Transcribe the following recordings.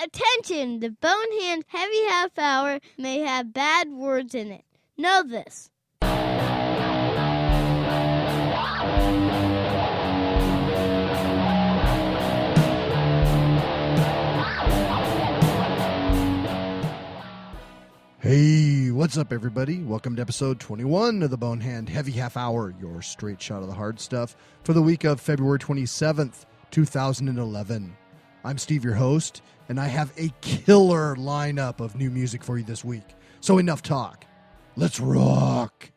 Attention! The Bonehand Heavy Half Hour may have bad words in it. Know this. Hey, what's up, everybody? Welcome to episode 21 of the Bonehand Heavy Half Hour, your straight shot of the hard stuff for the week of February 27th, 2011. I'm Steve, your host, and I have a killer lineup of new music for you this week. So, enough talk. Let's rock.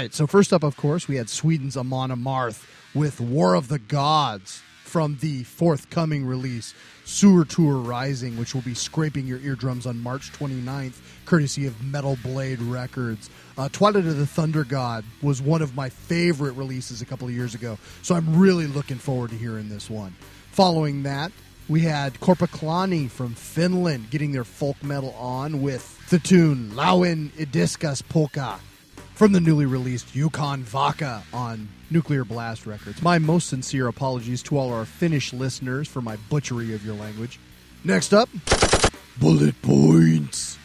Right. So first up, of course, we had Sweden's Amon Amarth with War of the Gods from the forthcoming release, Surtur Rising, which will be scraping your eardrums on March 29th, courtesy of Metal Blade Records. Uh, Twilight of the Thunder God was one of my favorite releases a couple of years ago, so I'm really looking forward to hearing this one. Following that, we had Korpiklaani from Finland getting their folk metal on with the tune Lauin Idiskas Polka from the newly released Yukon Vodka on Nuclear Blast Records. My most sincere apologies to all our Finnish listeners for my butchery of your language. Next up, Bullet Points.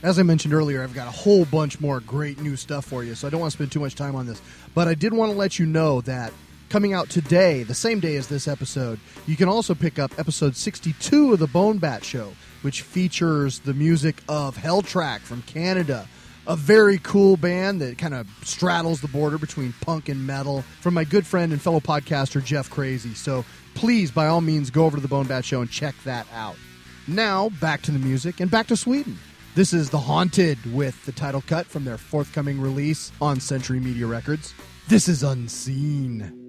As I mentioned earlier, I've got a whole bunch more great new stuff for you, so I don't want to spend too much time on this. But I did want to let you know that coming out today, the same day as this episode, you can also pick up episode 62 of the Bone Bat Show, which features the music of Helltrack from Canada. A very cool band that kind of straddles the border between punk and metal from my good friend and fellow podcaster Jeff Crazy. So please, by all means, go over to the Bone Bat Show and check that out. Now, back to the music and back to Sweden. This is The Haunted with the title cut from their forthcoming release on Century Media Records. This is Unseen.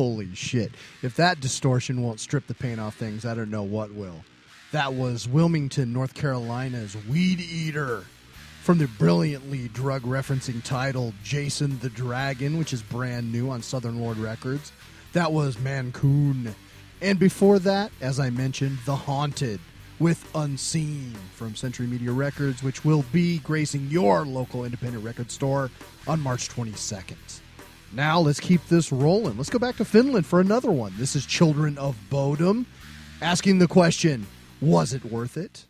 Holy shit. If that distortion won't strip the paint off things, I don't know what will. That was Wilmington, North Carolina's Weedeater from the brilliantly drug referencing title Jason the Dragon, which is brand new on Southern Lord Records. That was Mancoon. And before that, as I mentioned, The Haunted with Unseen from Century Media Records, which will be gracing your local independent record store on March 22nd. Now let's keep this rolling. Let's go back to Finland for another one. This is Children of Bodom asking the question Was it worth it?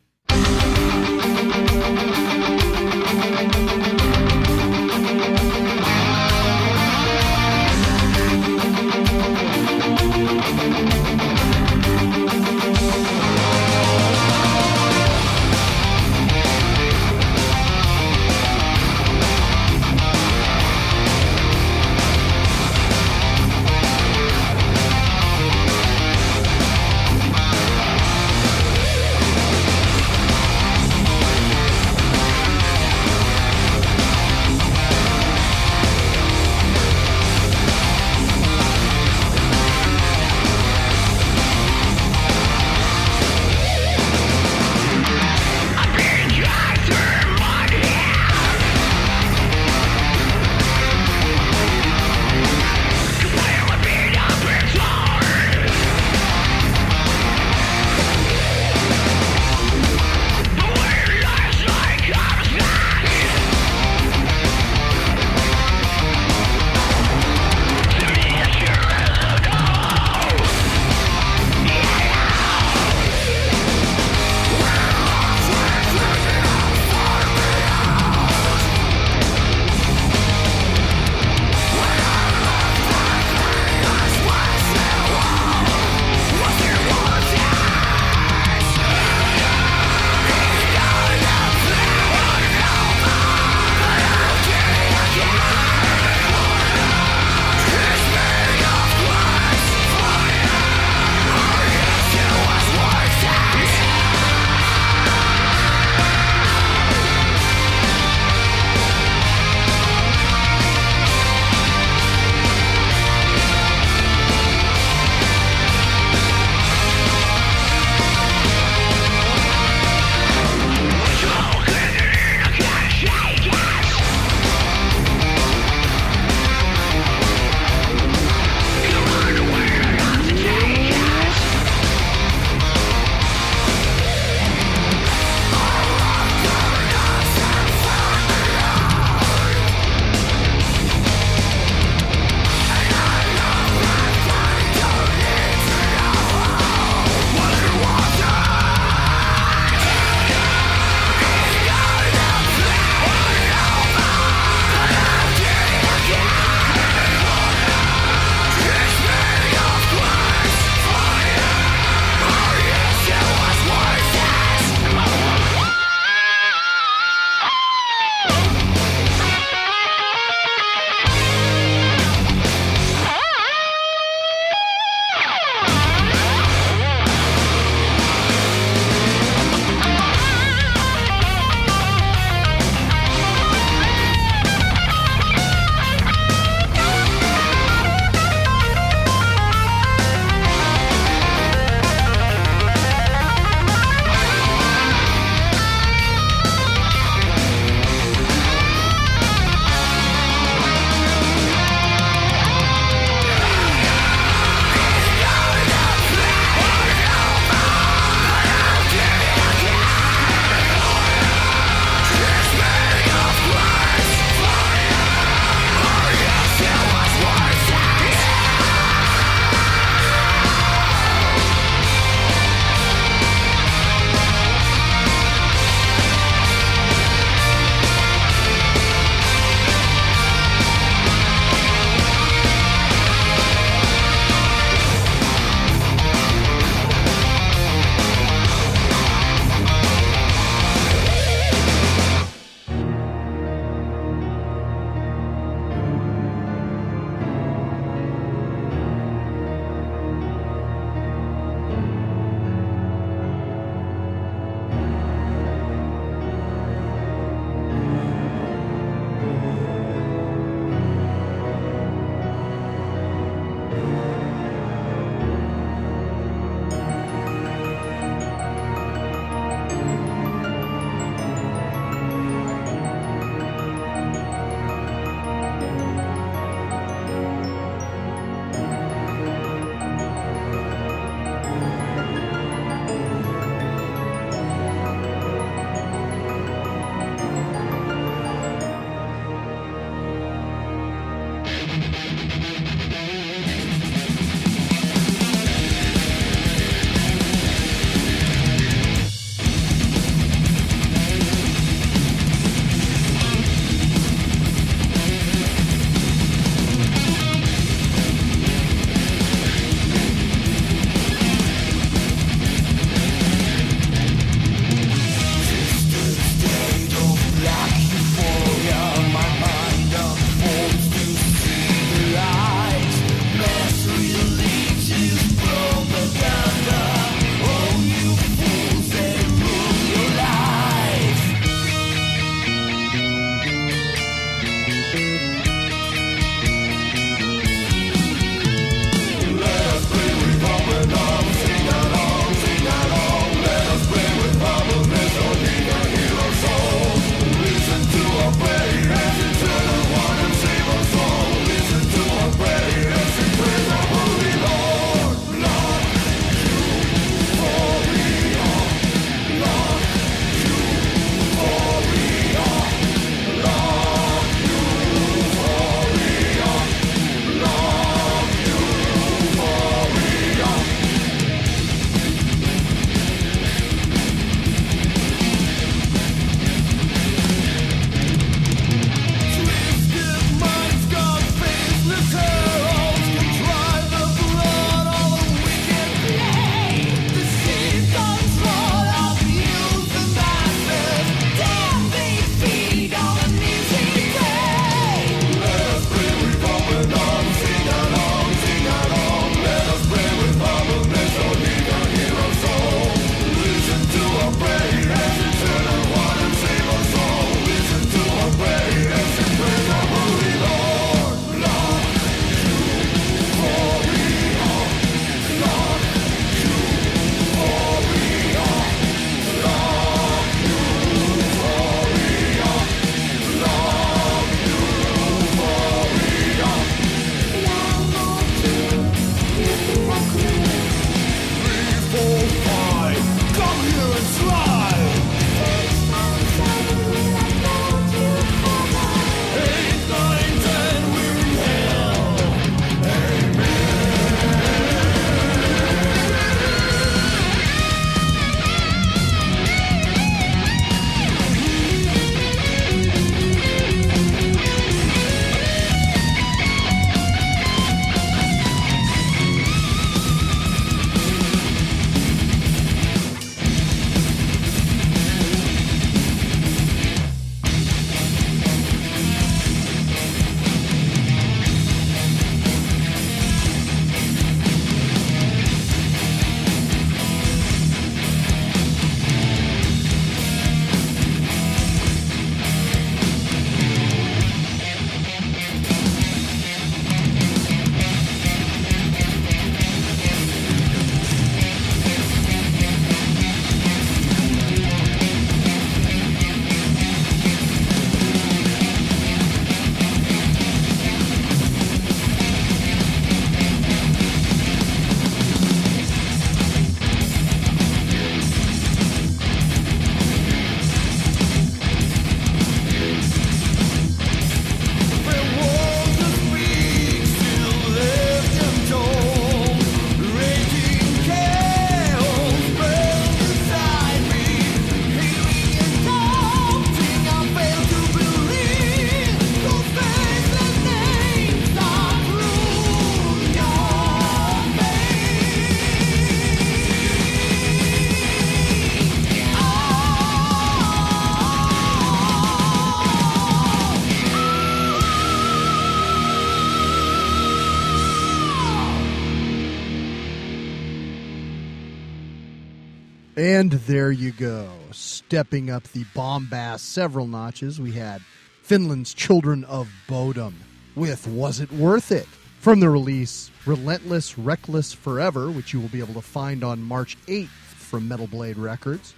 And there you go. Stepping up the bombast several notches, we had Finland's Children of Bodom with Was It Worth It? From the release Relentless Reckless Forever, which you will be able to find on March 8th from Metal Blade Records.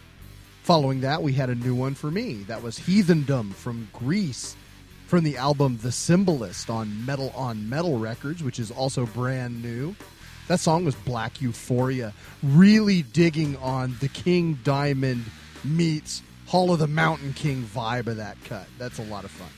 Following that, we had a new one for me. That was Heathendom from Greece from the album The Symbolist on Metal on Metal Records, which is also brand new. That song was Black Euphoria, really digging on the King Diamond meets Hall of the Mountain King vibe of that cut. That's a lot of fun.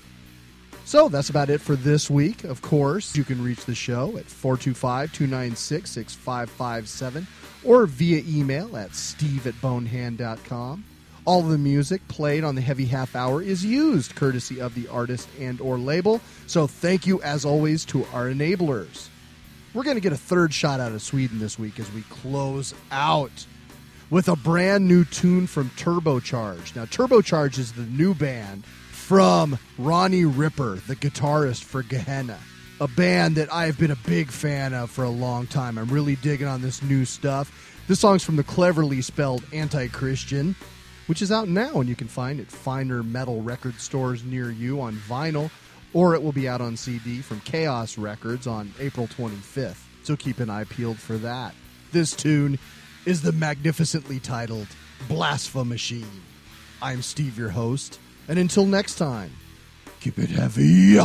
So that's about it for this week. Of course, you can reach the show at 425 296 6557 or via email at steve at bonehand.com. All the music played on the Heavy Half Hour is used courtesy of the artist and or label. So thank you as always to our enablers. We're going to get a third shot out of Sweden this week as we close out with a brand new tune from Turbocharge. Now Turbocharge is the new band from Ronnie Ripper, the guitarist for Gehenna. A band that I've been a big fan of for a long time. I'm really digging on this new stuff. This song's from the cleverly spelled Anti Christian which is out now and you can find it finer metal record stores near you on vinyl, or it will be out on CD from Chaos Records on April 25th. So keep an eye peeled for that. This tune is the magnificently titled Blasphemachine. I'm Steve, your host, and until next time, keep it heavy.